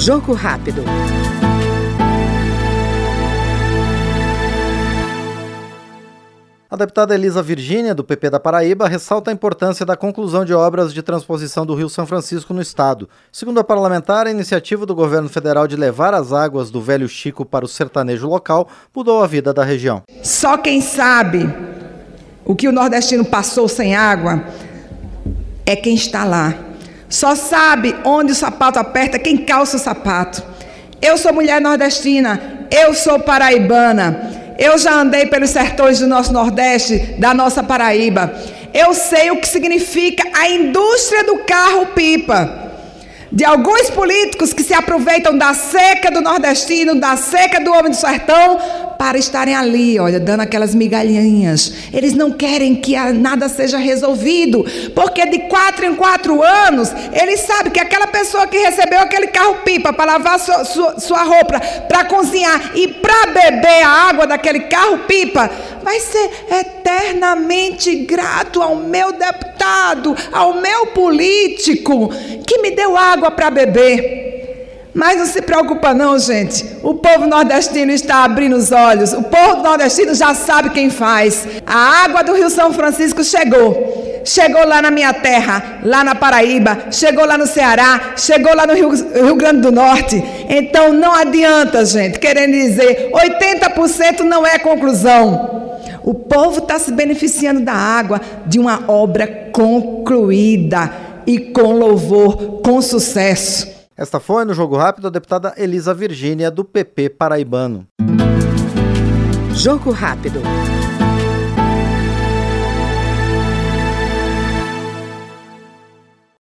Jogo rápido. A deputada Elisa Virgínia, do PP da Paraíba, ressalta a importância da conclusão de obras de transposição do Rio São Francisco no estado. Segundo a parlamentar, a iniciativa do governo federal de levar as águas do Velho Chico para o sertanejo local mudou a vida da região. Só quem sabe o que o nordestino passou sem água é quem está lá. Só sabe onde o sapato aperta quem calça o sapato. Eu sou mulher nordestina, eu sou paraibana. Eu já andei pelos sertões do nosso Nordeste, da nossa Paraíba. Eu sei o que significa a indústria do carro-pipa de alguns políticos que se aproveitam da seca do nordestino, da seca do homem do sertão, para estarem ali, olha, dando aquelas migalhinhas. Eles não querem que nada seja resolvido, porque de quatro em quatro anos, eles sabem que aquela pessoa que recebeu aquele carro-pipa para lavar sua, sua, sua roupa, para cozinhar e para beber a água daquele carro-pipa, vai ser eternamente grato ao meu deputado, ao meu político, que deu água para beber. Mas não se preocupa não, gente. O povo nordestino está abrindo os olhos. O povo nordestino já sabe quem faz. A água do Rio São Francisco chegou. Chegou lá na minha terra, lá na Paraíba, chegou lá no Ceará, chegou lá no Rio, Rio Grande do Norte. Então não adianta, gente, querendo dizer 80% não é conclusão. O povo está se beneficiando da água de uma obra concluída e com louvor, com sucesso. Esta foi no Jogo Rápido a deputada Elisa Virgínia, do PP paraibano. Jogo Rápido.